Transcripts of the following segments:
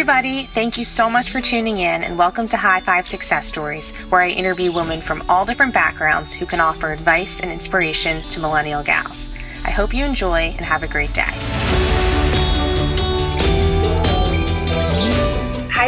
everybody. Thank you so much for tuning in and welcome to High Five Success Stories, where I interview women from all different backgrounds who can offer advice and inspiration to millennial gals. I hope you enjoy and have a great day.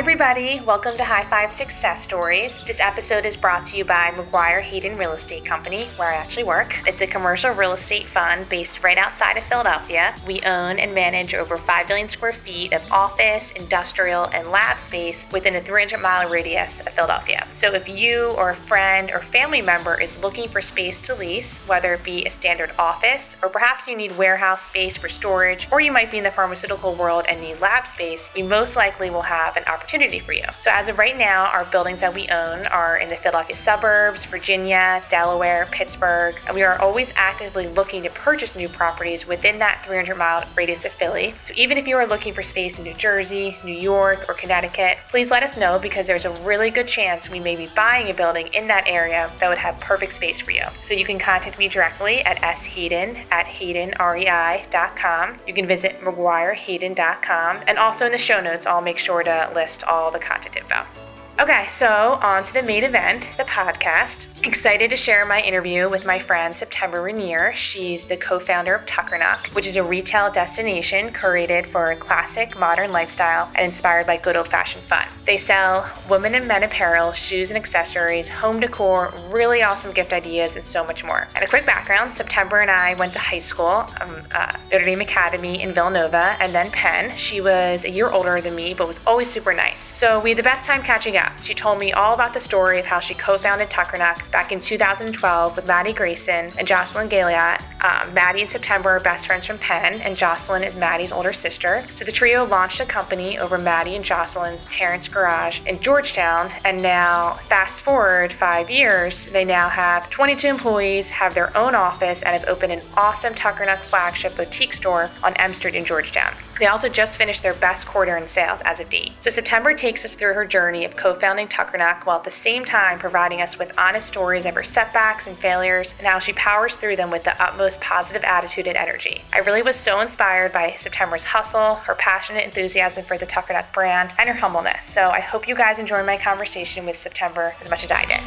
Everybody. Welcome to High Five Success Stories. This episode is brought to you by McGuire Hayden Real Estate Company, where I actually work. It's a commercial real estate fund based right outside of Philadelphia. We own and manage over 5 billion square feet of office, industrial, and lab space within a 300 mile radius of Philadelphia. So if you or a friend or family member is looking for space to lease, whether it be a standard office or perhaps you need warehouse space for storage, or you might be in the pharmaceutical world and need lab space, we most likely will have an opportunity opportunity for you. So, as of right now, our buildings that we own are in the Philadelphia suburbs, Virginia, Delaware, Pittsburgh, and we are always actively looking to purchase new properties within that 300 mile radius of Philly. So, even if you are looking for space in New Jersey, New York, or Connecticut, please let us know because there's a really good chance we may be buying a building in that area that would have perfect space for you. So, you can contact me directly at shayden at haydenrei.com. You can visit mcguirehayden.com, and also in the show notes, I'll make sure to list list all the content info. Okay, so on to the main event, the podcast. Excited to share my interview with my friend September Rainier. She's the co founder of Tuckernuck, which is a retail destination curated for a classic modern lifestyle and inspired by good old fashioned fun. They sell women and men apparel, shoes and accessories, home decor, really awesome gift ideas, and so much more. And a quick background September and I went to high school, um, uh, Notre Dame Academy in Villanova, and then Penn. She was a year older than me, but was always super nice. So we had the best time catching up. She told me all about the story of how she co founded Tuckernuck back in 2012 with Maddie Grayson and Jocelyn Galiot. Um, Maddie and September are best friends from Penn, and Jocelyn is Maddie's older sister. So the trio launched a company over Maddie and Jocelyn's parents' garage in Georgetown, and now, fast forward five years, they now have 22 employees, have their own office, and have opened an awesome Tucker Tuckernuck flagship boutique store on M Street in Georgetown. They also just finished their best quarter in sales as of date. So September takes us through her journey of co-founding Tuckernuck while at the same time providing us with honest stories of her setbacks and failures and how she powers through them with the utmost positive attitude and energy. I really was so inspired by September's hustle, her passionate enthusiasm for the Tuckernuck brand, and her humbleness. So I hope you guys enjoy my conversation with September as much as I did.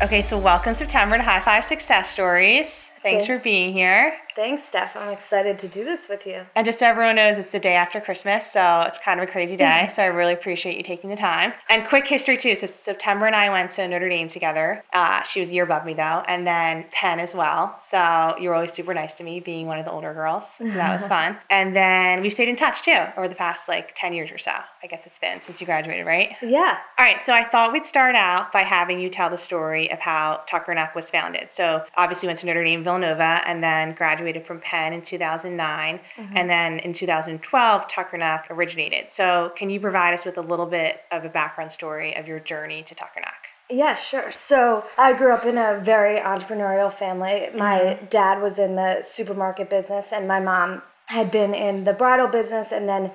Okay, so welcome September to High Five Success Stories. Thanks for being here. Thanks, Steph. I'm excited to do this with you. And just so everyone knows, it's the day after Christmas, so it's kind of a crazy day. so I really appreciate you taking the time. And quick history too. So September and I went to Notre Dame together. Uh, she was a year above me though, and then Penn as well. So you were always super nice to me, being one of the older girls. So that was fun. and then we've stayed in touch too over the past like ten years or so. I guess it's been since you graduated, right? Yeah. All right. So I thought we'd start out by having you tell the story of how Tucker Tuckernuck was founded. So obviously went to Notre Dame Villanova and then graduated from Penn in 2009. Mm-hmm. And then in 2012, Tuckernuck originated. So, can you provide us with a little bit of a background story of your journey to Tuckernuck? Yeah, sure. So I grew up in a very entrepreneurial family. My mm-hmm. dad was in the supermarket business, and my mom had been in the bridal business and then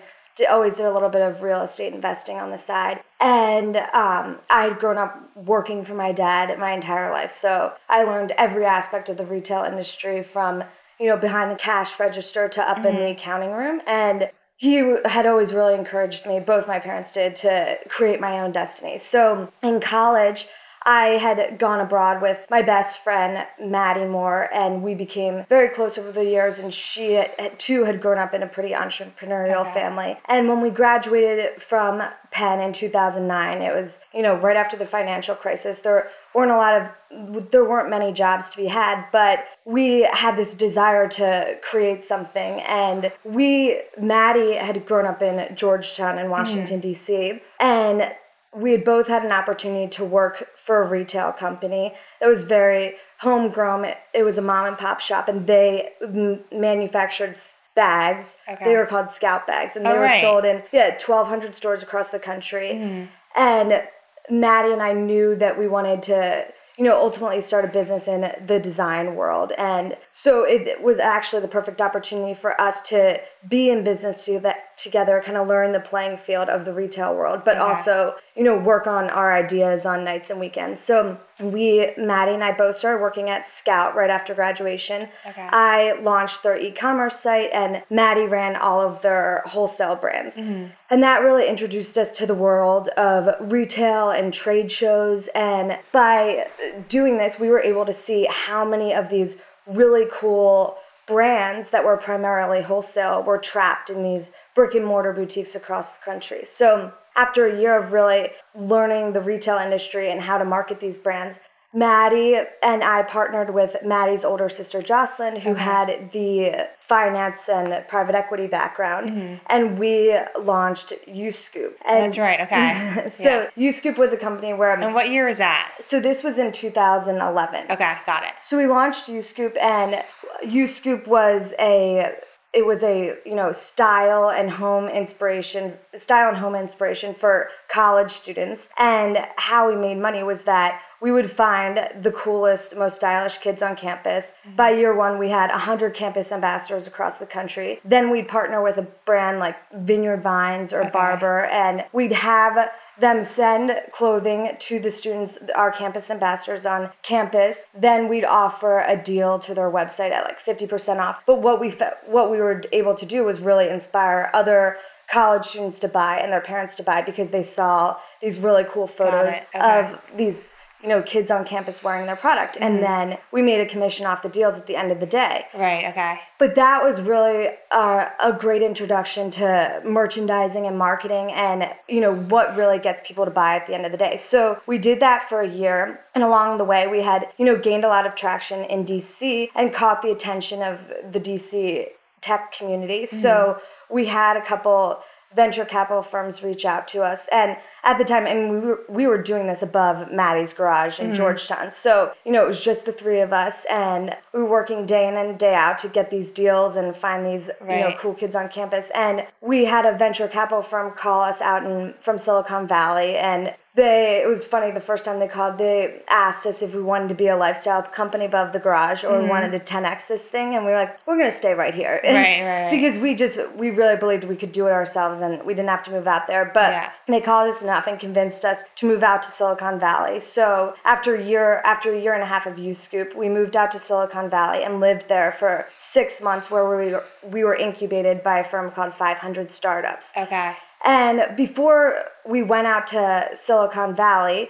always did a little bit of real estate investing on the side. And um, I had grown up working for my dad my entire life. So I learned every aspect of the retail industry from, you know, behind the cash register to up mm-hmm. in the mm-hmm. accounting room. And he had always really encouraged me, both my parents did, to create my own destiny. So in college, I had gone abroad with my best friend, Maddie Moore, and we became very close over the years. And she had, too had grown up in a pretty entrepreneurial okay. family. And when we graduated from Penn in 2009, it was, you know, right after the financial crisis. There weren't a lot of, there weren't many jobs to be had, but we had this desire to create something. And we, Maddie had grown up in Georgetown in Washington, mm. D.C. And we had both had an opportunity to work for a retail company that was very homegrown. It, it was a mom and pop shop, and they m- manufactured bags. Okay. They were called Scout bags, and they oh, were right. sold in yeah 1,200 stores across the country. Mm-hmm. And Maddie and I knew that we wanted to you know, ultimately start a business in the design world. And so it was actually the perfect opportunity for us to be in business get together, kind of learn the playing field of the retail world, but also, you know, work on our ideas on nights and weekends. So we, Maddie and I both started working at Scout right after graduation. Okay. I launched their e-commerce site and Maddie ran all of their wholesale brands. Mm-hmm. And that really introduced us to the world of retail and trade shows. And by doing this, we were able to see how many of these really cool brands that were primarily wholesale were trapped in these brick and mortar boutiques across the country. So after a year of really learning the retail industry and how to market these brands, Maddie and I partnered with Maddie's older sister Jocelyn, who mm-hmm. had the finance and private equity background, mm-hmm. and we launched UScoop. And That's right. Okay. so UScoop was a company where and what year is that? so this was in 2011. Okay, got it. So we launched UScoop, and UScoop was a it was a you know style and home inspiration style and home inspiration for college students. And how we made money was that we would find the coolest most stylish kids on campus. Mm-hmm. By year one we had 100 campus ambassadors across the country. Then we'd partner with a brand like vineyard vines or Barbour and we'd have them send clothing to the students, our campus ambassadors on campus. Then we'd offer a deal to their website at like 50% off. But what we fe- what we were able to do was really inspire other college students to buy and their parents to buy because they saw these really cool photos. Okay. of these you know kids on campus wearing their product. And then we made a commission off the deals at the end of the day. Right. Okay. but that was really uh, a great introduction to merchandising and marketing and you know what really gets people to buy at the end of the day. So we did that for a year. And along the way we had you know gained a lot of traction in dc and caught the attention of the dc tech community. So we had a couple venture capital firms reach out to us. And at the time and we were, we were doing this above maddie's garage in mm-hmm. georgetown. So you know it was just the three of us and we were working day in and day out to get these deals and find these you know cool kids on campus. And we had a venture capital firm call us out in from silicon valley and they it was funny the first time they called they asked us if we wanted to be a lifestyle company above the garage or we wanted to 10x this thing and we were like we're going to stay right here Mm-hmm. Right, right, because we just we really believed we could do it ourselves and we didn't have to move out there but Yeah. they called us enough and convinced us to move out to silicon valley so after a year after a year and a half of uscoop we moved out to silicon valley and lived there for six months where we were, we were incubated by a firm called 500 startups Okay. And before we went out to Silicon Valley,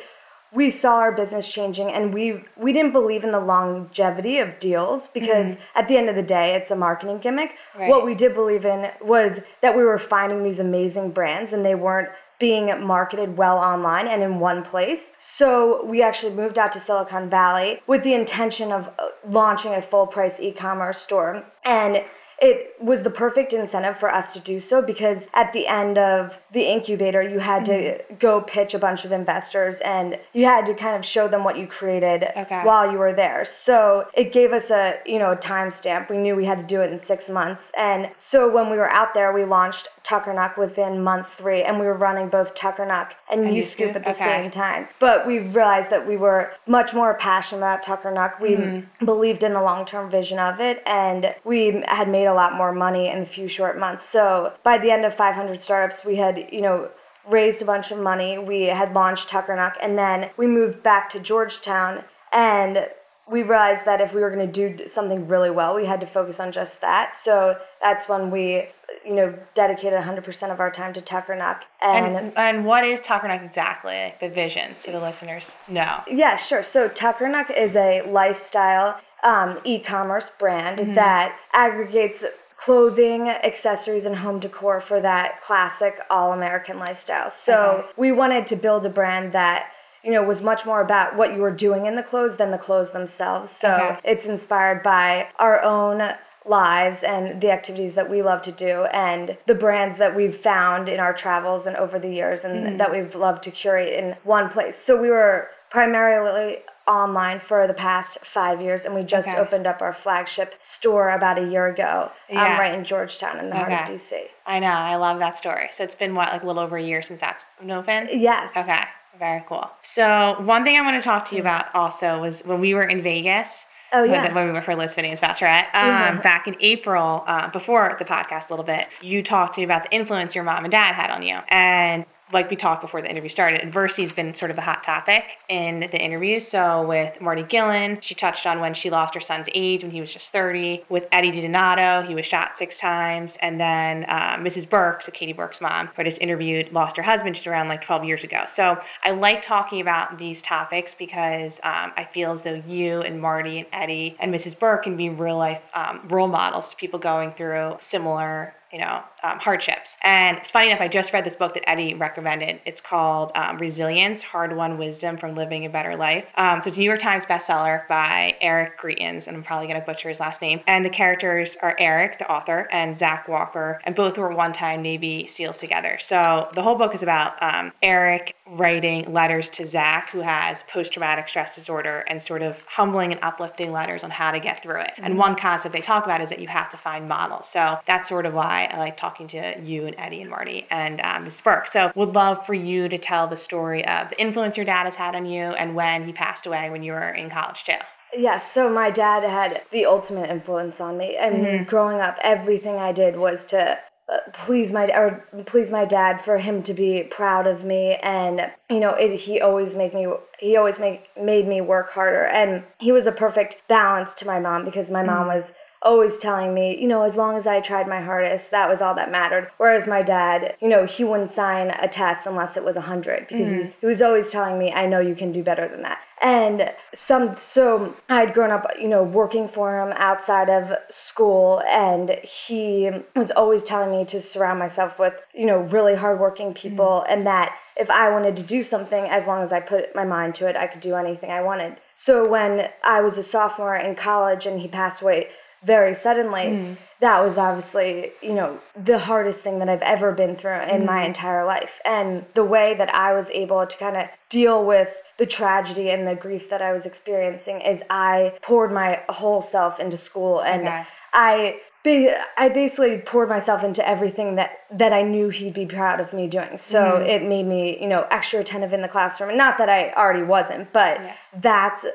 we saw our business changing and we we didn't believe in the longevity of deals because at the end of the day it's a marketing gimmick. Right. What we did believe in was that we were finding these amazing brands and they weren't being marketed well online and in one place. So we actually moved out to Silicon Valley with the intention of uh, launching a full price e-commerce store and it was the perfect incentive for us to do so because at the end of the incubator you had to go pitch a bunch of investors and you had to kind of show them what you created Okay. while you were there so it gave us a you know a timestamp we knew we had to do it in six months and so when we were out there we launched Tucker Tuckernuck within month three and we were running both Tuckernuck and, And UScoop UScoop? at the Okay. same time but we realized that we were much more passionate about Tucker Tuckernuck we Mm-hmm. believed in the long-term vision of it and we had made a lot more money in a few short months so by the end of 500 startups we had you know raised a bunch of money we had launched Tuckernuck and then we moved back to Georgetown and we realized that if we were going to do something really well we had to focus on just that so that's when we you know dedicated 100% of our time to Tuckernuck and, And and what is Tuckernuck exactly? Like the vision, so the listeners know. Yeah, sure. So Tuckernuck is a lifestyle um, e-commerce brand Mm-hmm. that aggregates clothing, accessories, and home decor for that classic all-American lifestyle. So Okay. we wanted to build a brand that you know was much more about what you were doing in the clothes than the clothes themselves. So Okay. it's inspired by our own lives and the activities that we love to do and the brands that we've found in our travels and over the years and that we've loved to curate in one place. So we were primarily online for the past five years and we just Okay. opened up our flagship store about a year ago um, Yeah. right in Georgetown in the heart of DC. I know. I love that story. So it's been what, like a little over a year since that's been open. Yes. Okay. Very cool. So one thing I want to talk to you about also was when we were in Vegas. Oh, yeah. When, when we were for Liz Phineas Bachelorette. Um, Back in April, uh, before the podcast a little bit, you talked to me about the influence your mom and dad had on you. And like we talked before the interview started, adversity has been sort of a hot topic in the interviews. So with Marty Gillen, she touched on when she lost her son's age when he was just 30. With Eddie DiDonato, he was shot six times. And then uh, Mrs. Burke, so Katie Burke's mom, who I just interviewed, lost her husband just around like 12 years ago. So I like talking about these topics because um, I feel as though you and Marty and Eddie and Mrs. Burke can be real life um, role models to people going through similar you know, um, hardships. And it's funny enough, I just read this book that Eddie recommended. It's called um, Resilience Hard Won Wisdom from Living a Better Life. Um, so it's a New York Times bestseller by Eric Greitens, and I'm probably going to butcher his last name. And the characters are Eric, the author, and Zach Walker, and both were one time Navy SEALs together. So the whole book is about um, Eric writing letters to Zach, who has post traumatic stress disorder, and sort of humbling and uplifting letters on how to get through it. Mm-hmm. And one concept they talk about is that you have to find models. So that's sort of why I like talking to you and Eddie and Marty and um. Burke. So would love for you to tell the story of the influence your dad has had on you and when he passed away when you were in college too. Yes, so my dad had the ultimate influence on me. I mean, mm-hmm. growing up, everything I did was to uh, please my or please my dad for him to be proud of me and you know it, he always make me he always make made me work harder and he was a perfect balance to my mom because my mom mm-hmm. was always telling me, you know, as long as I tried my hardest, that was all that mattered. Whereas my dad, you know, he wouldn't sign a test unless it was 100 because mm-hmm. he was always telling me, I know you can do better than that. And some, so I'd grown up, you know, working for him outside of school, and he was always telling me to surround myself with, you know, really hardworking people, mm-hmm. and that if I wanted to do something, as long as I put my mind to it, I could do anything I wanted. So when I was a sophomore in college and he passed away, very suddenly, mm. that was obviously, you know, the hardest thing that I've ever been through in mm. my entire life. And the way that I was able to kind of deal with the tragedy and the grief that I was experiencing is I poured my whole self into school and okay. I I basically poured myself into everything that that I knew he'd be proud of me doing. So mm. it made me, you know, extra attentive in the classroom. And not that I already wasn't, but yeah. that's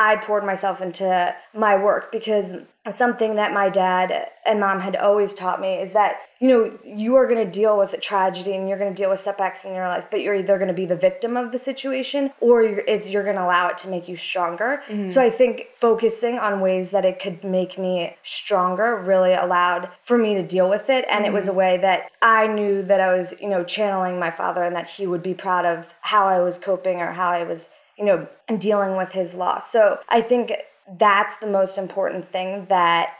I poured myself into my work because something that my dad and mom had always taught me is that you know you are going to deal with a tragedy and you're going to deal with setbacks in your life but you're either going to be the victim of the situation or you're, you're going to allow it to make you stronger mm-hmm. so i think focusing on ways that it could make me stronger really allowed for me to deal with it and mm-hmm. it was a mm-hmm. way that i knew that i was you know channeling my father and that he would be proud of how i was coping or how i was you know and dealing with his loss so i think that's the most important thing that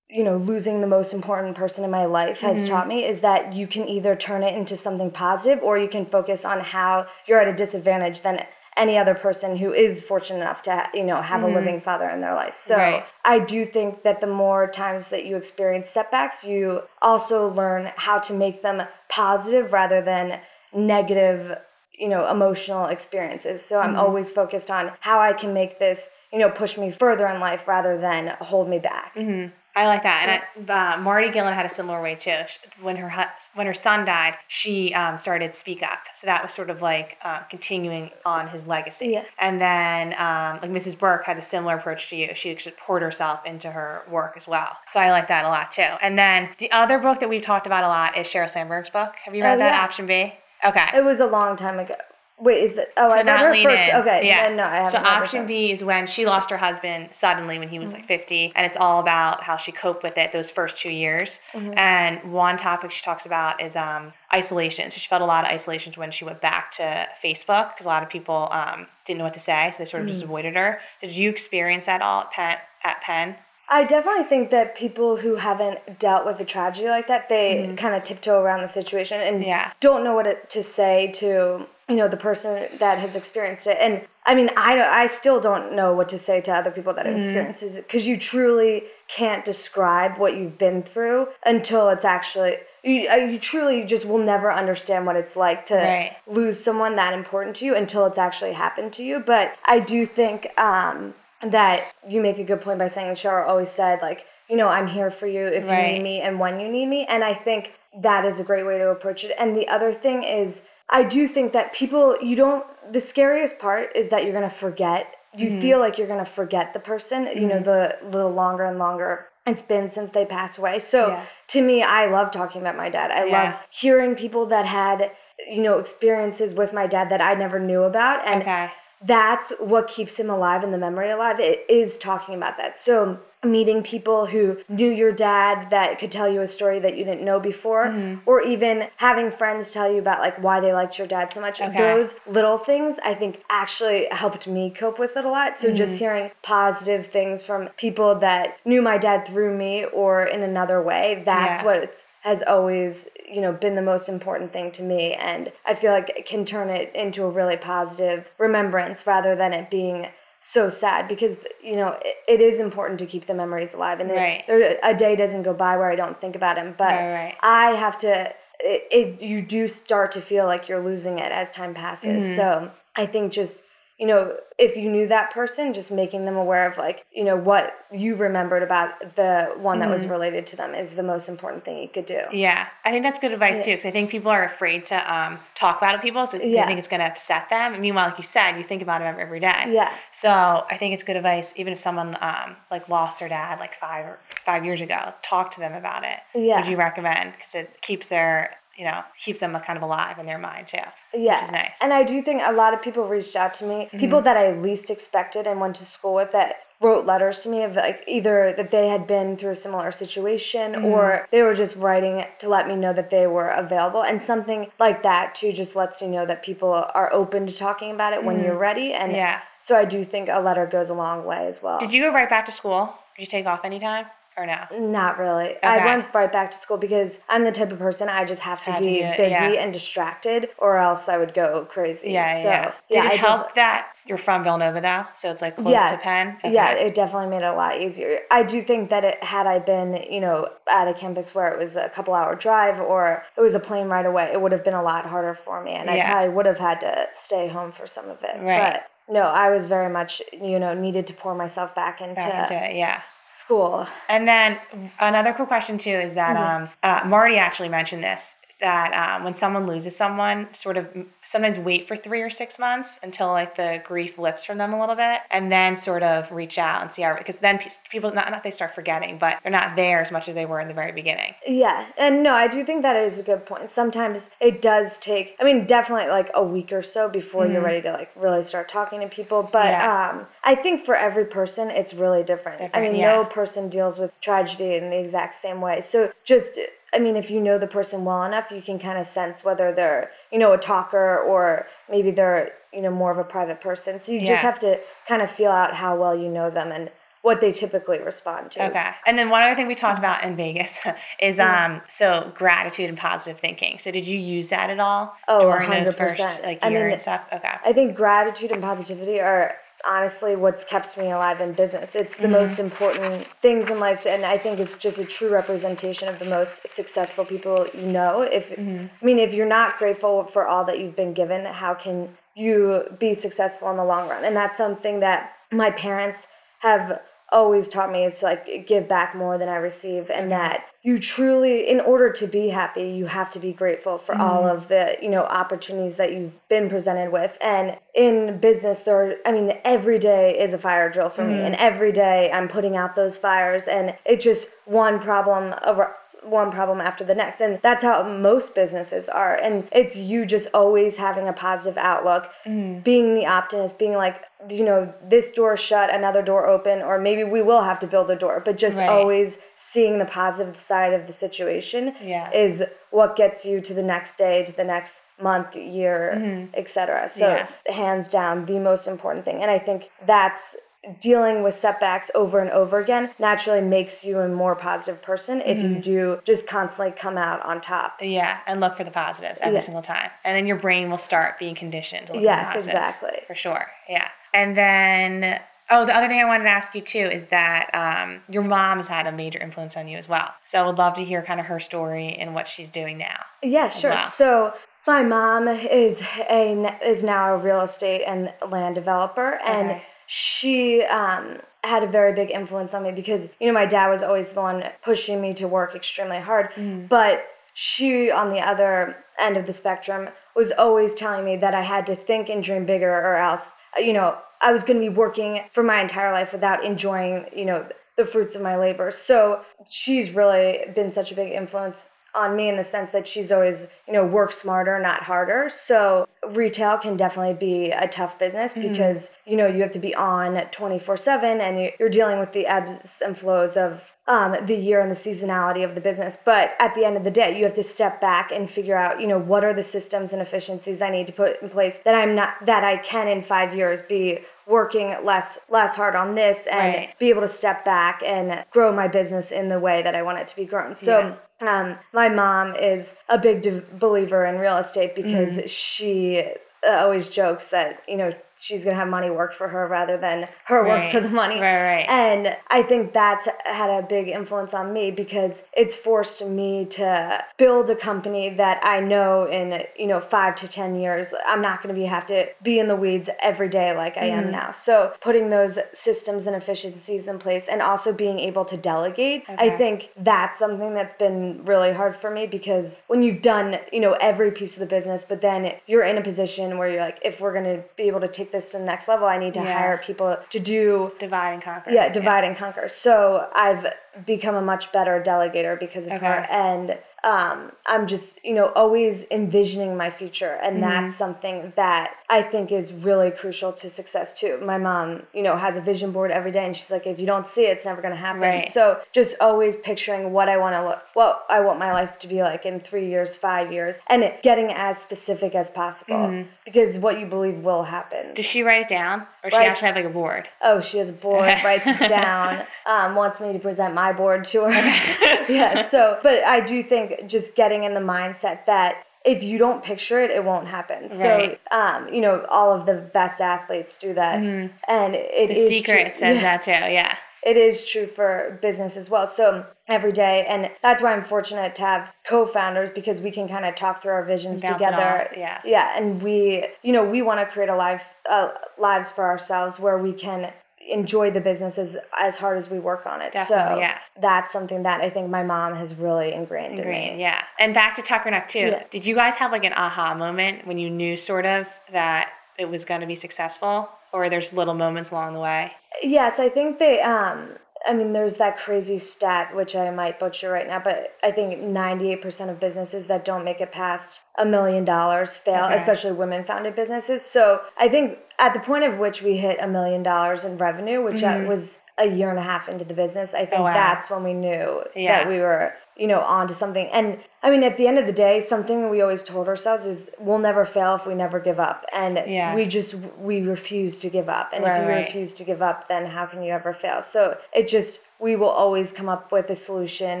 you know losing the most important person in my life has mm-hmm. taught me is that you can either turn it into something positive or you can focus on how you're at a disadvantage than any other person who is fortunate enough to you know have mm-hmm. a living father in their life so right. i do think that the more times that you experience setbacks you also learn how to make them positive rather than negative you know emotional experiences so i'm mm-hmm. always focused on how i can make this you know, push me further in life rather than hold me back. Mm-hmm. I like that, and I, uh, Marty Gillen had a similar way too. When her when her son died, she um, started Speak Up, so that was sort of like uh, continuing on his legacy. Yeah. And then, um, like Mrs. Burke had a similar approach to you. She poured herself into her work as well. So I like that a lot too. And then the other book that we've talked about a lot is Sheryl Sandberg's book. Have you read oh, that? Yeah. Option B. Okay. It was a long time ago. Wait, is that? Oh, so I read her first. In. Okay, yeah. no, I haven't. So option B is when she lost her husband suddenly when he was mm-hmm. like 50, and it's all about how she coped with it those first two years. Mm-hmm. And one topic she talks about is um, isolation. So she felt a lot of isolation when she went back to Facebook because a lot of people um, didn't know what to say, so they sort of mm-hmm. just avoided her. Did you experience that all at Penn? At Penn? I definitely think that people who haven't dealt with a tragedy like that, they mm-hmm. kind of tiptoe around the situation and yeah. don't know what to say to you know the person that has experienced it and i mean i i still don't know what to say to other people that have mm-hmm. experienced it because you truly can't describe what you've been through until it's actually you, uh, you truly just will never understand what it's like to right. lose someone that important to you until it's actually happened to you but i do think um, that you make a good point by saying that Sheryl always said like you know I'm here for you if right. you need me and when you need me and I think that is a great way to approach it and the other thing is I do think that people, you don't, the scariest part is that you're going to forget you Mm-hmm. feel like you're going to forget the person, you know, the the longer and longer it's been since they passed away. So Yeah. to me, I love talking about my dad. I Yeah. love hearing people that had, you know, experiences with my dad that I never knew about. And Okay. That's what keeps him alive and the memory alive. It is talking about that. So meeting people who knew your dad that could tell you a story that you didn't know before Mm-hmm. or even having friends tell you about like why they liked your dad so much Okay. those little things i think actually helped me cope with it a lot so Mm-hmm. just hearing positive things from people that knew my dad through me or in another way that's Yeah. what it's has always you know been the most important thing to me and i feel like it can turn it into a really positive remembrance rather than it being so sad because you know it, it is important to keep the memories alive and it- Right. there, a day doesn't go by where i don't think about him but Right, right. i have to it, it you do start to feel like you're losing it as time passes Mm-hmm. so i think just you know if you knew that person just making them aware of like you know what you remembered about the one that Mm-hmm. was related to them is the most important thing you could do Yeah, I think that's good advice too, because I think people are afraid to um, talk about it people, so they Yeah. think it's going to upset them. And meanwhile, like you said, you think about it every day. Yeah. So I think it's good advice, even if someone um, like lost their dad like five five years ago, talk to them about it. Yeah. Would you recommend? Because it keeps their you know keeps them kind of alive in their mind too. yeah Which is nice. and i do think a lot of people reached out to me Mm-hmm. people that i least expected and went to school with that wrote letters to me of like either that they had been through a similar situation Mm-hmm. or they were just writing to let me know that they were available and something like that too just lets you know that people are open to talking about it when you're ready and Mm-hmm. Yeah. so i do think a letter goes a long way as well Did you go right back to school? Did you take off any time or no? Not really. I went right back to school because I'm the type of person I just have to Have be it, busy yeah. and distracted, or else I would go crazy. Yeah, so, yeah. Did I it help def- that you're from Villanova though, so it's like close yeah, to Penn? yeah, it definitely made it a lot easier. I do think that it had I been, you know, at a campus where it was a couple hour drive or it was a plane right away, it would have been a lot harder for me, and I probably would have had to stay home for some of it. Right. But no, I was very much, you know, needed to pour myself back into, Back into it, yeah. School. And then another cool question too is that um, uh, Marty actually mentioned this that um, when someone loses someone, sort of sometimes wait for three or six months until like the grief lifts from them a little bit, and then sort of reach out and see how because then people not not they start forgetting, but they're not there as much as they were in the very beginning. Yeah, and no, I do think that is a good point. Sometimes it does take, I mean, definitely like a week or so before you're ready to like really start talking to people. But Mm-hmm. Yeah. um, I think for every person, it's really different. I mean, yeah. no person deals with tragedy in the exact same way. So just, I mean, if you know the person well enough, you can kind of sense whether they're, you know, a talker or maybe they're, you know, more of a private person. So you Yeah. just have to kind of feel out how well you know them and what they typically respond to. Okay. And then one other thing we talked about in Vegas is um so gratitude and positive thinking. So did you use that at all Oh, during those 100%. first like I year mean, and stuff? Okay. I think gratitude and positivity are honestly what's kept me alive in business. It's the mm-hmm. most important things in life, and I think it's just a true representation of the most successful people you know. If mm-hmm. I mean, if you're not grateful for all that you've been given, how can you be successful in the long run? And that's something that my parents have always taught me is to like give back more than I receive and mm-hmm. that you truly in order to be happy you have to be grateful for all mm-hmm. of the you know opportunities that you've been presented with. And in business there are, I mean every day is a fire drill for me and mm-hmm. every day I'm putting out those fires and it's just one problem over one problem after the next. And that's how most businesses are. And it's you just always having a positive outlook, mm. being the optimist, being like, you know, this door shut, another door open, or maybe we will have to build a door, but just Right. always seeing the positive side of the situation Yeah. is what gets you to the next day, to the next month, year, mm-hmm. etc. So Yeah. hands down the most important thing. And I think that's dealing with setbacks over and over again naturally makes you a more positive person if Mm-hmm. you do just constantly come out on top. Yeah, and look for the positives every Yeah. single time. And then your brain will start being conditioned to look Yes, exactly. For sure. Yeah. And then oh, the other thing I wanted to ask you too is that um, your mom has had a major influence on you as well. So I would love to hear kind of her story and what she's doing now. Yeah, sure. well. So my mom is a is now a real estate and land developer, and Okay. She um, had a very big influence on me because you know my dad was always the one pushing me to work extremely hard, Mm. but she on the other end of the spectrum was always telling me that I had to think and dream bigger or else you know I was going to be working for my entire life without enjoying, you know, the fruits of my labor. So she's really been such a big influence on me in the sense that she's always, you know, work smarter, not harder. So retail can definitely be a tough business mm-hmm. because, you know, you have to be on 24 7 and you're dealing with the ebbs and flows of um, the year and the seasonality of the business. But at the end of the day, you have to step back and figure out, you know, what are the systems and efficiencies I need to put in place that I'm not that I can in five years be working less less hard on this and right. be able to step back and grow my business in the way that I want it to be grown. So. Yeah. Um, my mom is a big believer in real estate because mm. she uh, always jokes that you know she's going to have money work for her rather than her right. work for the money. Right, right. And I think that's had a big influence on me because it's forced me to build a company that I know in, you know, 5 to 10 years I'm not going to be have to be in the weeds every day like I am mm-hmm. now. So putting those systems and efficiencies in place and also being able to delegate, okay. I think that's something that's been really hard for me because when you've done, you know, every piece of the business but then you're in a position where you're like if we're going to be able to take this to the next level, I need to yeah. hire people to do divide and conquer. Yeah, divide yeah. and conquer. So I've become a much better delegator because of okay. her and um, I'm just, you know, always envisioning my future. And mm-hmm. that's something that I think is really crucial to success too. My mom, you know, has a vision board every day and she's like, if you don't see it, it's never going to happen. Right. So just always picturing what I want to look, what I want my life to be like in three years, five years, and getting as specific as possible mm-hmm. because what you believe will happen. Does she write it down? Or she actually have like a board? Oh, she has a board, writes it down, um, wants me to present my board to her. yeah. So, but I do think just getting in the mindset that if you don't picture it, it won't happen. Right. So, um, you know, all of the best athletes do that, mm-hmm. and it the is secret true. says yeah. that too. Yeah, it is true for business as well. So every day, and that's why I'm fortunate to have co-founders because we can kind of talk through our visions together. Yeah, yeah, and we, you know, we want to create a life, uh, lives for ourselves where we can enjoy the business as, as hard as we work on it. Definitely, so yeah. that's something that I think my mom has really ingrained, ingrained in me. Yeah. And back to Tucker Tuckernuck too. Yeah. Did you guys have like an aha moment when you knew sort of that it was going to be successful or there's little moments along the way? Yes, I think they um I mean, there's that crazy stat, which I might butcher right now, but I think 98% of businesses that don't make it past a million dollars fail, okay. especially women founded businesses. So I think at the point of which we hit a million dollars in revenue, which mm-hmm. was a year and a half into the business, I think oh, wow. that's when we knew yeah. that we were, you know, onto something. And I mean, at the end of the day, something we always told ourselves is we'll never fail if we never give up. And yeah. we just, we refuse to give up. And right, if you right. refuse to give up, then how can you ever fail? So it just, we will always come up with a solution,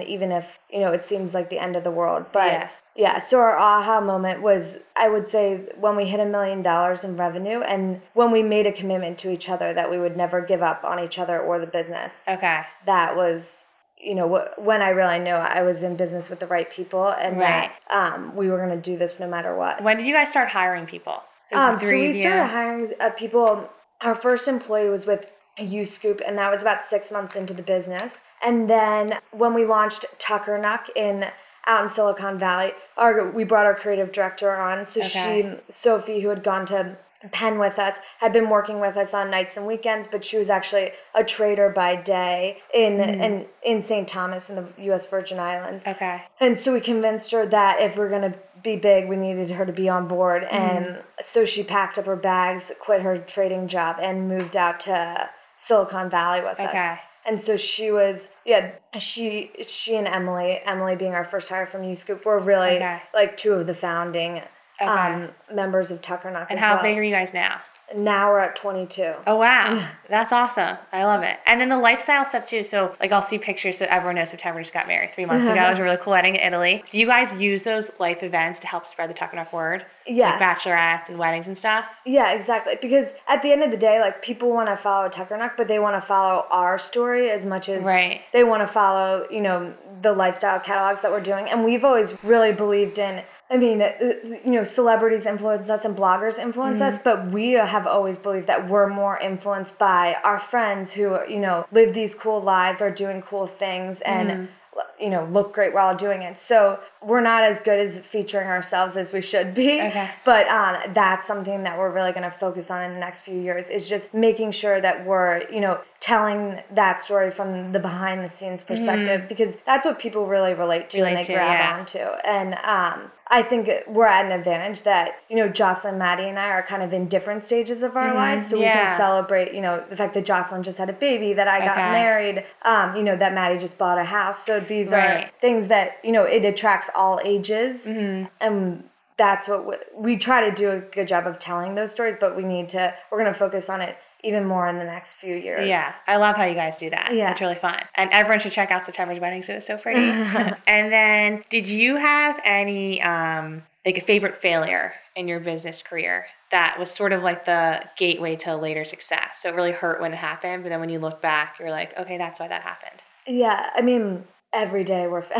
even if, you know, it seems like the end of the world. But yeah. Yeah, so our aha moment was, I would say, when we hit a million dollars in revenue and when we made a commitment to each other that we would never give up on each other or the business. Okay. That was, you know, when I really knew I was in business with the right people and right. that um, we were going to do this no matter what. When did you guys start hiring people? So, um, so we started hiring uh, people. Our first employee was with U Scoop, and that was about six months into the business. And then when we launched Tuckernuck in out in Silicon Valley. Our we brought our creative director on. So okay. she Sophie, who had gone to Penn with us, had been working with us on nights and weekends, but she was actually a trader by day in mm. in, in St. Thomas in the US Virgin Islands. Okay. And so we convinced her that if we're gonna be big, we needed her to be on board. Mm. And so she packed up her bags, quit her trading job, and moved out to Silicon Valley with okay. us and so she was yeah she she and emily emily being our first hire from u scoop were really okay. like two of the founding okay. um, members of tuckernuck and how well. big are you guys now now we're at 22 oh wow that's awesome i love it and then the lifestyle stuff too so like i'll see pictures so everyone knows september just got married three months ago it was a really cool wedding in italy do you guys use those life events to help spread the tuckernuck word Yes. Like bachelorettes and weddings and stuff. Yeah, exactly. Because at the end of the day, like people want to follow Tuckernuck, but they want to follow our story as much as right. they want to follow, you know, the lifestyle catalogs that we're doing. And we've always really believed in, I mean, uh, you know, celebrities influence us and bloggers influence mm-hmm. us, but we have always believed that we're more influenced by our friends who, you know, live these cool lives, are doing cool things and. Mm-hmm you know, look great while doing it. So we're not as good as featuring ourselves as we should be. Okay. But um, that's something that we're really going to focus on in the next few years is just making sure that we're, you know, telling that story from the behind the scenes perspective because that's what people really relate to and Mm-hmm. They to, grab yeah. onto. And um, I think we're at an advantage that, you know, Jocelyn, Maddie, and I are kind of in different stages of our lives. So we Mm-hmm. Can celebrate, you know, the fact that Jocelyn just had a baby, that I got Okay. married, um, you know, that Maddie just bought a house. So these Right. are things that, you know, it attracts all ages. Mm-hmm. And that's what we, we try to do a good job of telling those stories, but we need to, we're going to focus on it even more in the next few years. Yeah, I love how you guys do that. Yeah. It's really fun. And everyone should check out September's Weddings. It was so pretty. and then, did you have any, um, like a favorite failure in your business career that was sort of like the gateway to later success? So it really hurt when it happened, but then when you look back, you're like, okay, that's why that happened. Yeah, I mean, every day we're.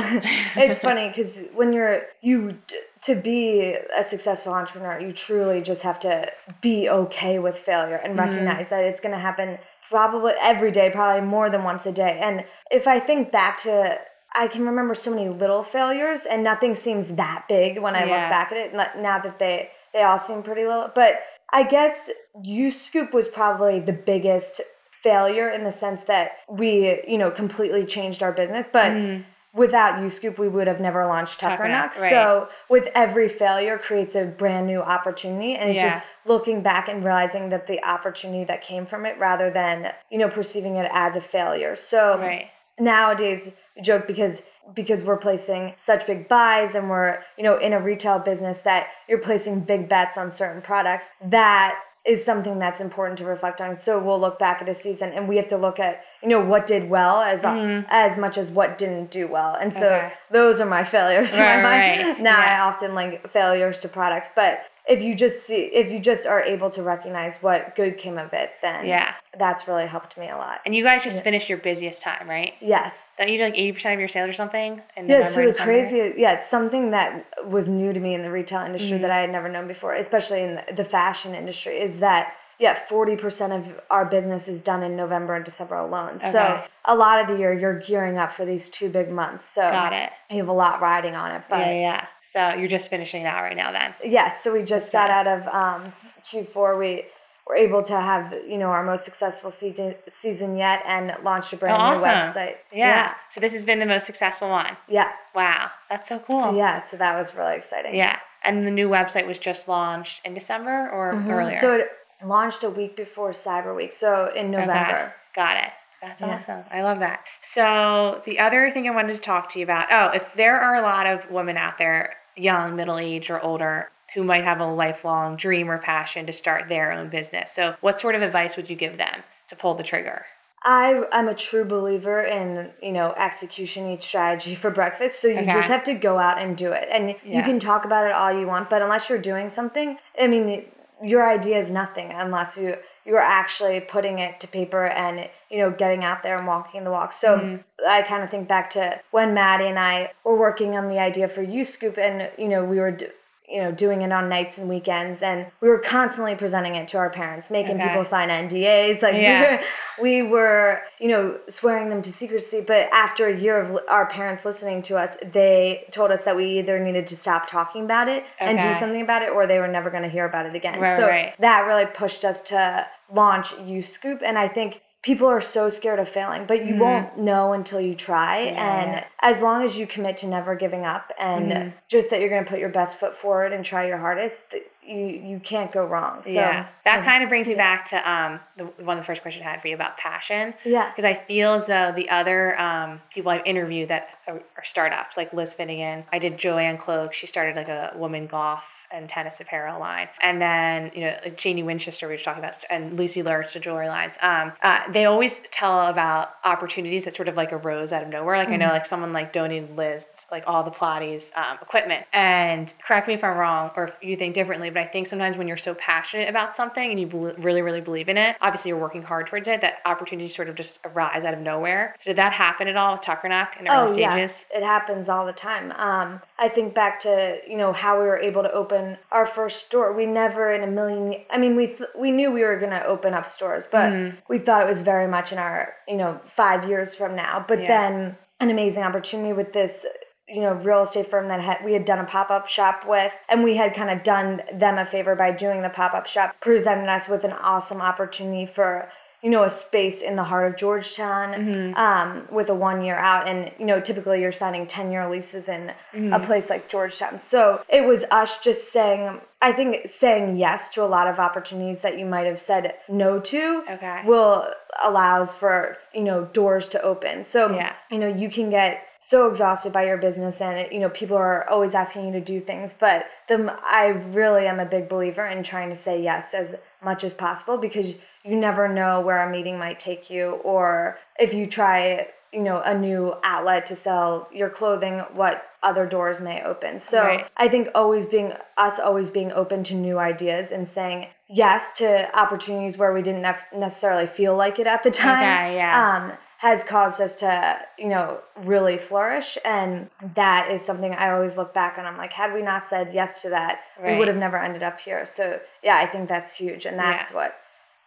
It's funny because when you're you to be a successful entrepreneur, you truly just have to be okay with failure and mm-hmm. recognize that it's going to happen probably every day, probably more than once a day. And if I think back to. I can remember so many little failures, and nothing seems that big when I Yeah. look back at it. Now that they they all seem pretty little, but I guess U Scoop was probably the biggest failure in the sense that we, you know, completely changed our business. But mm. without U-Scoop, we would have never launched Tucker Knox. Knock, So with every failure creates a brand new opportunity. And it's Yeah. just looking back and realizing that the opportunity that came from it rather than, you know, perceiving it as a failure. So Right. nowadays joke because because we're placing such big buys and we're you know in a retail business that you're placing big bets on certain products that is something that's important to reflect on so we'll look back at a season and we have to look at you know what did well as uh, mm-hmm. as much as what didn't do well and so. Okay. those are my failures in my mind right. now Yeah. i often link failures to products but if you just see if you just are able to recognize what good came of it then Yeah. that's really helped me a lot And you guys just finished your busiest time, right? yes Don't you do like 80% of your sales or something? In Yeah, so the crazy, yeah, it's something that was new to me in the retail industry Mm-hmm. that I had never known before, especially in the, fashion industry, is that yeah, forty percent of our business is done in November and December alone. So a lot of the year you're gearing up for these two big months. So Got it. you have a lot riding on it. But Yeah, yeah. So you're just finishing that right now then. yes, so we just got out of um, Q4. We were able to have you know our most successful season season yet and launched a brand Oh, new website. Yeah. So this has been the most successful one. yeah, Wow. That's so cool. yeah. So that was really exciting. Yeah. And the new website was just launched in December or earlier? Mm-hmm. So it launched a week before Cyber Week, so in November. Okay. Got it. That's Yeah. awesome. I love that. So the other thing I wanted to talk to you about, oh, if there are a lot of women out there, young, middle age, or older, who might have a lifelong dream or passion to start their own business. So what sort of advice would you give them to pull the trigger? I I'm a true believer in you know execution eats strategy for breakfast. So you Okay. just have to go out and do it, and you can talk about it all you want, but unless you're doing something, I mean, your idea is nothing unless you you're actually putting it to paper and you know getting out there and walking the walk. So Mm-hmm. I kind of think back to when Maddie and I were working on the idea for U Scoop, and you know we were. d- you know, doing it on nights and weekends, and we were constantly presenting it to our parents, making Okay. people sign NDAs. Like Yeah. we were, we were, you know, swearing them to secrecy. But after a year of our parents listening to us, they told us that we either needed to stop talking about it and do something about it, or they were never going to hear about it again. Right, so right. that really pushed us to launch U Scoop, and I think. People are so scared of failing, but you won't know until you try. and Mm-hmm. as long as you commit to never giving up and Mm-hmm. just that you're going to put your best foot forward and try your hardest, th- you you can't go wrong. So yeah, that kind of brings me back to um the one of the first questions I had for you about passion. Yeah. because I feel as though the other um people I've interviewed that are, are startups like Liz Finnegan, I did Joanne Cloak. She started like a woman golf and tennis apparel line, and then you know like Janie Winchester we were talking about, and Lucy Lurch the jewelry lines. Um, uh, they always tell about opportunities that sort of like arose out of nowhere. Like I know like someone like donated Liz like all the Pilates um, equipment, and correct me if I'm wrong or if you think differently, but I think sometimes when you're so passionate about something and you bel really really believe in it, obviously you're working hard towards it. That opportunities sort of just arise out of nowhere. So did that happen at all with Tuckernuck in early Oh stages? yes, it happens all the time. Um, I think back to you know how we were able to open our first store. We never in a million. I mean, we th- we knew we were going to open up stores, but Mm-hmm. we thought it was very much in our you know five years from now. But Yeah. then an amazing opportunity with this you know real estate firm that had we had done a pop-up shop with and we had kind of done them a favor by doing the pop-up shop presented us with an awesome opportunity for you know a space in the heart of georgetown Mm-hmm. um, with a one year out and you know typically you're signing 10 year leases in Mm-hmm. a place like georgetown so it was us just saying i think saying yes to a lot of opportunities that you might have said no to Okay. will allows for you know doors to open so Yeah. you know you can get so exhausted by your business and you know people are always asking you to do things but the i really am a big believer in trying to say yes as much as possible because you never know where a meeting might take you or if you try you know a new outlet to sell your clothing what other doors may open so Right. i think always being us always being open to new ideas and saying yes to opportunities where we didn't nef- necessarily feel like it at the time Okay, yeah. um, has caused us to, you know, really flourish. And that is something I always look back on. I'm like, had we not said yes to that, we would have never ended up here. So, yeah, I think that's huge. And that's Yeah. what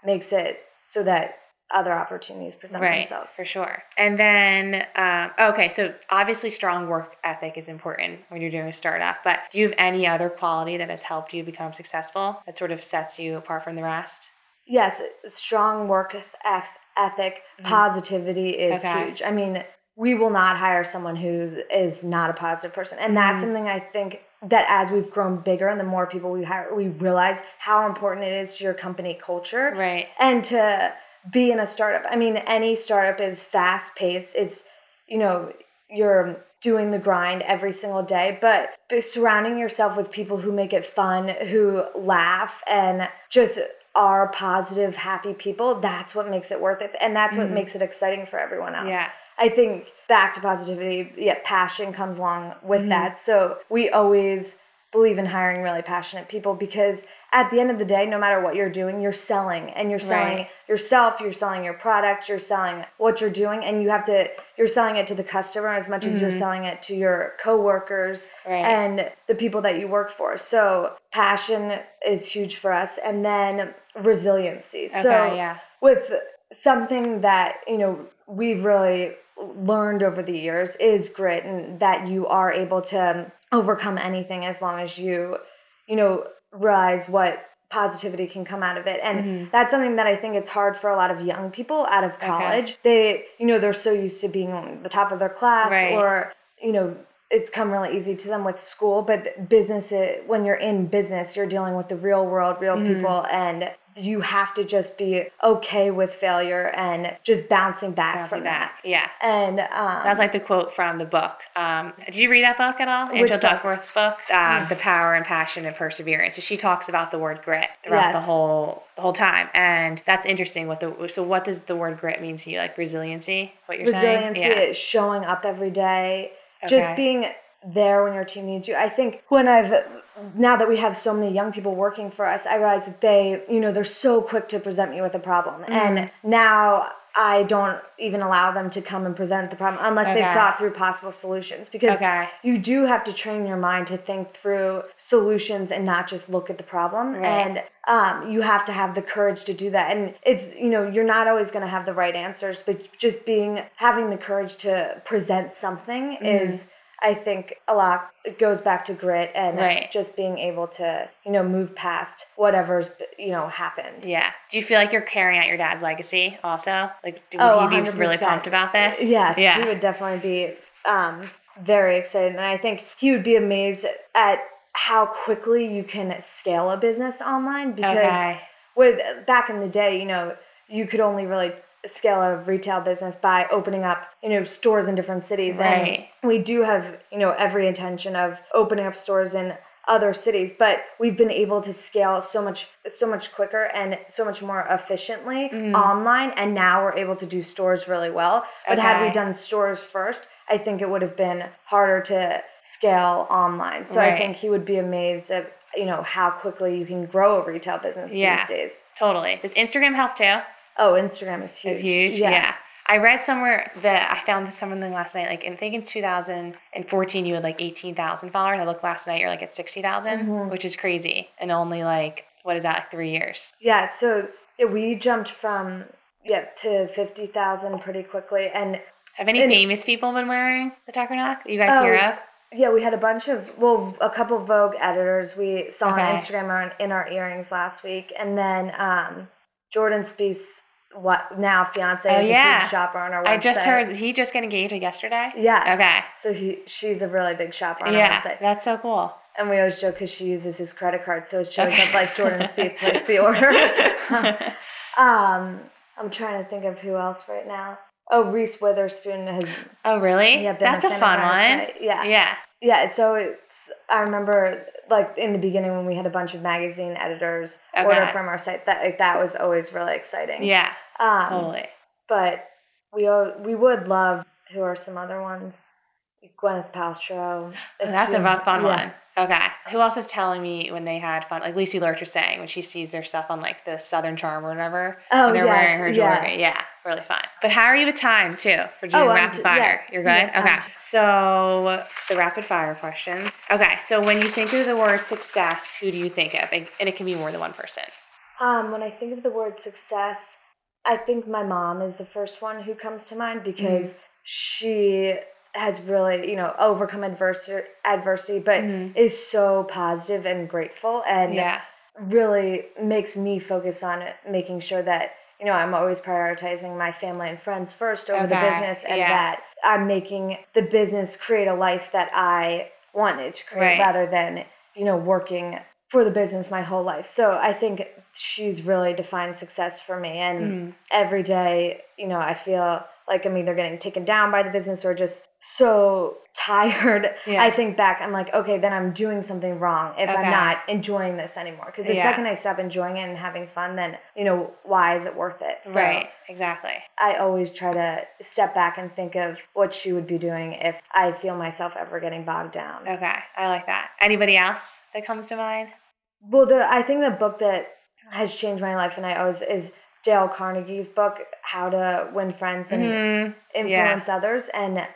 makes it so that other opportunities present right themselves. for sure and then um, okay so obviously strong work ethic is important when you're doing a startup but do you have any other quality that has helped you become successful that sort of sets you apart from the rest Yes, strong work eth- ethic, positivity is Mm-hmm. Okay. huge. I mean, we will not hire someone who's not a positive person, and that's Mm-hmm. something I think that as we've grown bigger and the more people we hire, we realize how important it is to your company culture, Right. And to be in a startup. I mean, any startup is fast paced. Is you know you're doing the grind every single day but surrounding yourself with people who make it fun who laugh and just are positive happy people that's what makes it worth it and that's what mm-hmm. makes it exciting for everyone else Yeah. i think back to positivity yeah passion comes along with mm-hmm. that so we always believe in hiring really passionate people because at the end of the day no matter what you're doing you're selling and you're selling Right. yourself you're selling your product you're selling what you're doing and you have to you're selling it to the customer as much as you're mm-hmm. selling it to your coworkers Right. and the people that you work for so passion is huge for us and then resiliency so yeah. with something that you know we've really learned over the years is grit and that you are able to overcome anything as long as you you know realize what positivity can come out of it and Mm-hmm. that's something that i think it's hard for a lot of young people out of college they you know they're so used to being on the top of their class Right. or you know it's come really easy to them with school but business when you're in business you're dealing with the real world real Mm-hmm. people and you have to just be okay with failure and just bouncing back Bouncing from back, that yeah. and um, That's like the quote from the book. Um, did you read that book at all? Angela? Duckworth's book, um, "The Power and Passion of Perseverance." So she talks about the word grit throughout the whole the whole time, and that's interesting. What the so what does the word grit mean to you? Like resiliency? What you're saying? resiliency saying? is showing up every day Okay. just being there when your team needs you i think when i've now that we have so many young people working for us i realize that they you know they're so quick to present me with a problem Mm-hmm. and now i don't even allow them to come and present the problem unless Okay. they've thought through possible solutions because Okay. you do have to train your mind to think through solutions and not just look at the problem Right. and um, you have to have the courage to do that and it's you know you're not always going to have the right answers but just being having the courage to present something Mm-hmm. is i think a lot goes back to grit and Right. just being able to you know move past whatever's you know happened Yeah. Do you feel like you're carrying out your dad's legacy also? Like, would Oh, he be really 100%. pumped about this? Yes, Yeah. he would definitely be um, very excited, and I think he would be amazed at how quickly you can scale a business online. Because Okay. with back in the day, you know, you could only really scale of retail business by opening up, you know, stores in different cities, Right. and we do have, you know, every intention of opening up stores in other cities but we've been able to scale so much so much quicker and so much more efficiently Mm. online and now we're able to do stores really well but had we done stores first i think it would have been harder to scale online so i think he would be amazed at you know how quickly you can grow a retail business Yeah. these days Totally. Does Instagram help too? Oh instagram is huge It's huge. Yeah. I read somewhere that I found something last night. Like, I think in 2014, you had like 18,000 followers. I looked last night, you're like at 60,000, Mm-hmm. which is crazy. And only like, what is that, like three years? Yeah, so we jumped from yeah to fifty thousand pretty quickly, and Have any And- famous people been wearing the turtleneck? You guys Oh, hear of? Yeah, we had a bunch of well, a couple Vogue editors we saw Okay. on Instagram in our earrings last week, and then um, Jordan Spieth's what now fiance Oh, is yeah. a huge shopper on our website. I just heard he just got engaged yesterday. Yes. Okay. So he, she's a really big shopper on our Yeah, website, that's so cool. and we always joke because she uses his credit card, so it shows Okay. up like Jordan Spieth placed the order. um, I'm trying to think of who else right now. Oh, Reese Witherspoon has Oh, really? Yeah, been that's a fun our one. site. Yeah. Yeah. Yeah, so it's. I remember like in the beginning when we had a bunch of magazine editors order from our site. That like, that was always really exciting. Yeah. Um, Totally. But we we would love. Who are some other ones? Gwyneth Paltrow. if That's a fun yeah. one. Okay. Who else was telling me when they had fun? Like Lucy Lurch was saying when she sees their stuff on like the Southern Charm or whatever. Oh, and they're yes, wearing her yeah. jewelry. Yeah. Really fun. But how are you with time too for doing Oh, rapid d- fire? yeah. You're good? Yeah, okay. d- So the rapid fire question. Okay. So when you think of the word success, who do you think of? And and it can be more than one person. Um, when I think of the word success, I think my mom is the first one who comes to mind because Mm-hmm. she has really, you know, overcome adversity, adversity, but is so positive and grateful and Mm-hmm. Yeah. really makes me focus on making sure that you know I'm always prioritizing my family and friends first over the business and yeah. that I'm making the business create a life that I wanted to create Right. rather than you know working for the business my whole life. So I think she's really defined success for me and Mm. every day, you know, I feel like i mean they're getting taken down by the business or just so tired. Yeah. I think back, I'm like, okay, then I'm doing something wrong if Okay. I'm not enjoying this anymore. Because the Yeah. second I stop enjoying it and having fun, then, you know, why is it worth it? So right. Exactly. I always try to step back and think of what she would be doing if I feel myself ever getting bogged down. Okay. I like that. Anybody else that comes to mind? Well, the I think the book that has changed my life, and I always is Dale Carnegie's book, How to Win Friends and Mm, Influence Others, and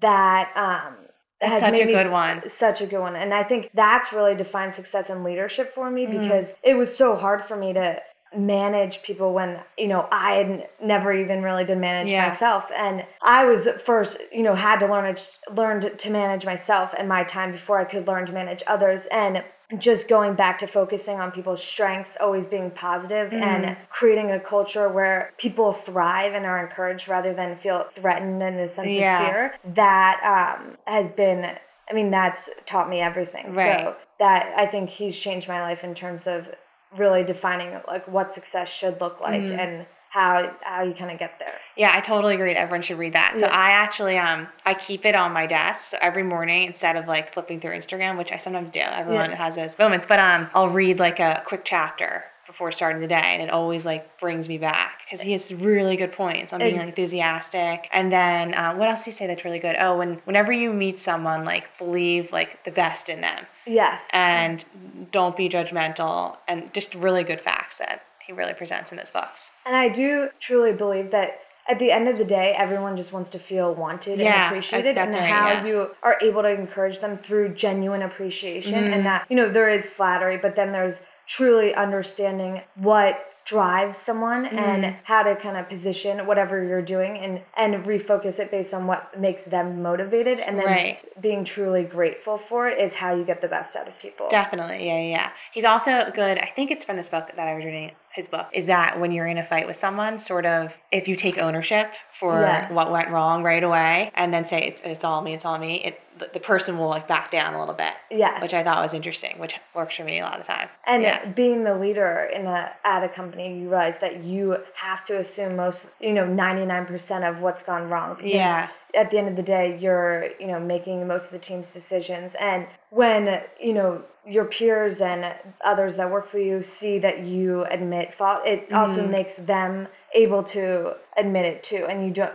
that um, has such made a me good s- one. Such a good one, and I think that's really defined success and leadership for me Mm-hmm. because it was so hard for me to manage people when you know I had never even really been managed Yeah. myself and I was first you know had to learn learned to manage myself and my time before I could learn to manage others and just going back to focusing on people's strengths always being positive Mm-hmm. and creating a culture where people thrive and are encouraged rather than feel threatened and a sense Yeah. of fear that um, has been I mean that's taught me everything Right. so that I think he's changed my life in terms of really defining like what success should look like Mm-hmm. and how how you kind of get there. Yeah, I totally agree. Everyone should read that. So Yeah. I actually um I keep it on my desk so every morning instead of like flipping through Instagram, which I sometimes do. Everyone Yeah. has those moments, but um I'll read like a quick chapter before starting the day, and it always like brings me back because he has really good points on being Ex- enthusiastic. And then uh, what else do you say that's really good? Oh, when whenever you meet someone, like believe like the best in them Yes. and don't be judgmental, and just really good facts that he really presents in his books. And I do truly believe that at the end of the day, everyone just wants to feel wanted Yeah, and appreciated, and right, how yeah. you are able to encourage them through genuine appreciation Mm-hmm. and not, you know, there is flattery, but then there's truly understanding what drives someone Mm-hmm. and how to kind of position whatever you're doing and and refocus it based on what makes them motivated and then Right. being truly grateful for it is how you get the best out of people. Definitely, yeah, yeah, yeah. He's also good. I think it's from this book that I was reading. His book is that when you're in a fight with someone, sort of, if you take ownership for Yeah. what went wrong right away, and then say it's, it's all me, it's all me, it the- person will like back down a little bit. Yes. which I thought was interesting, which works for me a lot of the time. And yeah, being the leader in a at a company, you realize that you have to assume most, you know, ninety nine percent of what's gone wrong. Because Yeah. At the end of the day, you're, you know, making most of the team's decisions, and when you know your peers and others that work for you see that you admit fault, it also Mm-hmm. makes them able to admit it too, and you don't.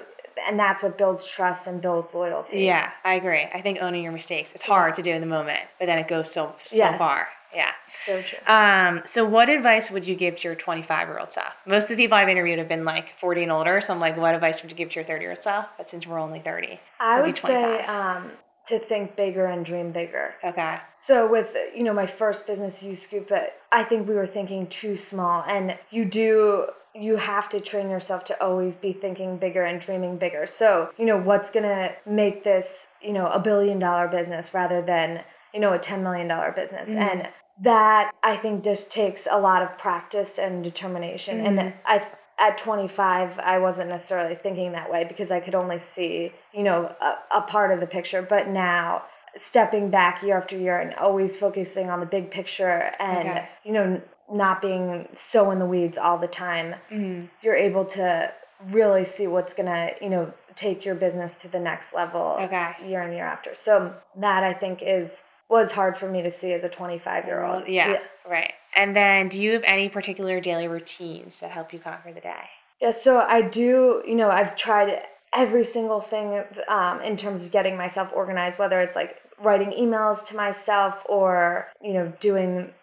And that's what builds trust and builds loyalty. yeah, I agree. I think owning your mistakes it's hard to do in the moment, but then it goes so so Yes. far. Yeah. So true. Um, so what advice would you give to your 25 year old self? Most of the people I've interviewed have been like 40 and older. So I'm like, what advice would you give to your 30 year old self? But since we're only 30, I it'd say um, to think bigger and dream bigger. okay. So with you know my first business, U Scoop, but I think we were thinking too small, and you do you have to train yourself to always be thinking bigger and dreaming bigger. So, you know, what's going to make this, you know, a billion dollar business rather than, you know, a $10 million business? Mm-hmm. And that I think just takes a lot of practice and determination. Mm-hmm. And I, at 25 i wasn't necessarily thinking that way because i could only see you know a, a, part of the picture but now stepping back year after year and always focusing on the big picture and okay. you know not being so in the weeds all the time mm-hmm. you're able to really see what's gonna you know take your business to the next level okay. year and year after. So that i think is was hard for me to see as a 25 year old yeah, yeah. right. And then do you have any particular daily routines that help you conquer the day? Yeah so i do you know i've tried every single thing um, in terms of getting myself organized whether it's like writing emails to myself or you know doing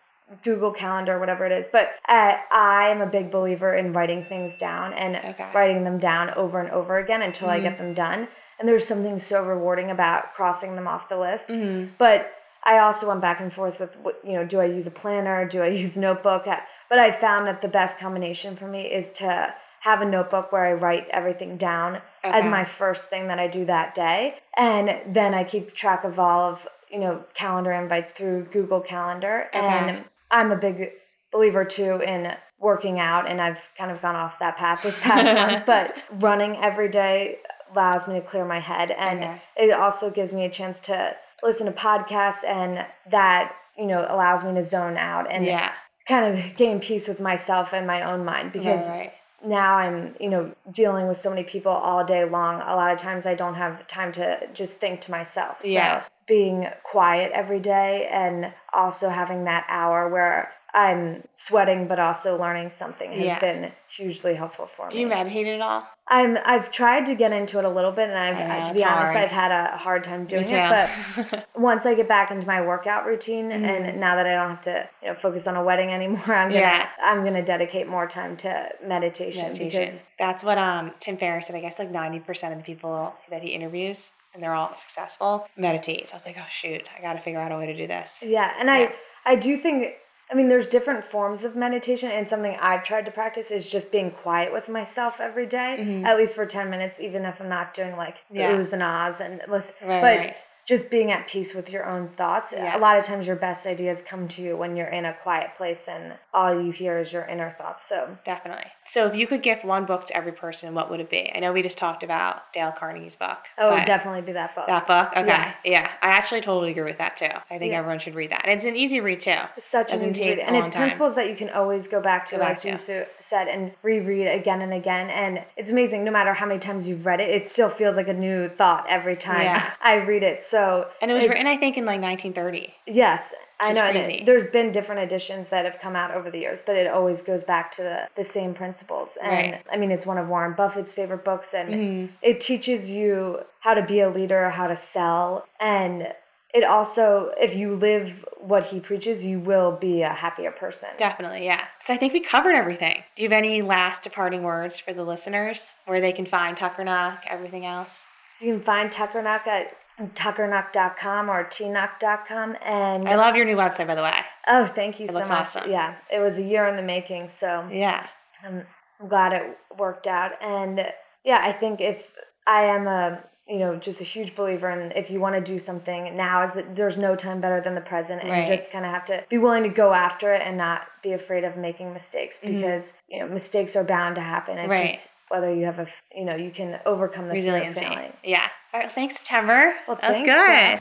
Google Calendar, whatever it is. But uh, I am a big believer in writing things down and okay. writing them down over and over again until mm-hmm. I get mm-hmm. them done. And there's something so rewarding about crossing them off the list. Mm-hmm. But I also went back and forth with, you know, do I use a planner? Do I use a notebook? But I found that the best combination for me is to have a notebook where I write everything down okay. as my first thing that I do that day. And then I keep track of all of, you know, calendar invites through Google Calendar. Okay. And I'm a big believer too in working out and I've kind of gone off that path this past month, but running every day allows me to clear my head and okay. it also gives me a chance to listen to podcasts and that, you know, allows me to zone out and yeah. kind of gain peace with myself and my own mind because right, right now I'm, you know, dealing with so many people all day long. A lot of times I don't have time to just think to myself. So yeah. Being quiet every day and also having that hour where I'm sweating but also learning something has yeah. been hugely helpful for me. Do you meditate at all? I'm I've tried to get into it a little bit and I've know, to be honest hard. I've had a hard time doing it but once I get back into my workout routine mm-hmm. and now that I don't have to you know focus on a wedding anymore I'm gonna yeah. I'm gonna dedicate more time to meditation, meditation. because that's what um Tim Ferriss said I guess like 90% of the people that he interviews and they're all successful meditate. So I was like, oh shoot, I got to figure out a way to do this. Yeah, and yeah. I I do think I mean, there's different forms of meditation, and something I've tried to practice is just being quiet with myself every day, mm-hmm. at least for 10 minutes, even if I'm not doing like the yeah. oohs and ahs and listen. Right, but right just being at peace with your own thoughts. Yeah. A lot of times your best ideas come to you when you're in a quiet place and all you hear is your inner thoughts. So definitely. So if you could gift one book to every person, what would it be? I know we just talked about Dale Carnegie's book. Oh, definitely be that book. That book? Okay. Yes. Yeah. I actually totally agree with that too. I think yeah. everyone should read that. And it's an easy read too. It's such an easy read. And it's principles that you can always go back to, go like back you to. said, and reread again and again. And it's amazing, no matter how many times you've read it, it still feels like a new thought every time yeah. I read it. So And it was written, I think, in like 1930. Yes, I know. And it, there's been different editions that have come out over the years, but it always goes back to the, the same principles. And right. I mean, it's one of Warren Buffett's favorite books, and mm-hmm. it teaches you how to be a leader, how to sell, and it also, if you live what he preaches, you will be a happier person. Definitely, yeah. So I think we covered everything. Do you have any last departing words for the listeners where they can find Tuckernuck, everything else? So you can find Tuckernuck at tuckernuck.com or tnuck.com and I love your new website by the way. Oh, thank you it so much. Awesome. Yeah, it was a year in the making, so Yeah. I'm, I'm glad it worked out and yeah, I think if I am a you know just a huge believer in if you want to do something now is that there's no time better than the present and right. you just kind of have to be willing to go after it and not be afraid of making mistakes mm-hmm. because mm-hmm. you know mistakes are bound to happen it's right. just whether you have a you know you can overcome the Resiliency. fear of failing yeah all right, thanks, September. Well, That's thanks, good.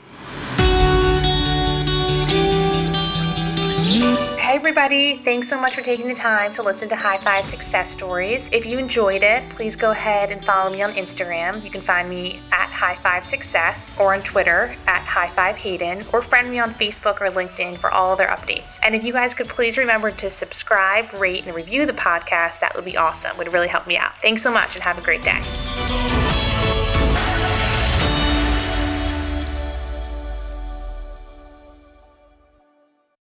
Hey, everybody. Thanks so much for taking the time to listen to High Five Success Stories. If you enjoyed it, please go ahead and follow me on Instagram. You can find me at High Five Success or on Twitter at High Five Hayden or friend me on Facebook or LinkedIn for all other updates. And if you guys could please remember to subscribe, rate, and review the podcast, that would be awesome. It would really help me out. Thanks so much and have a great day.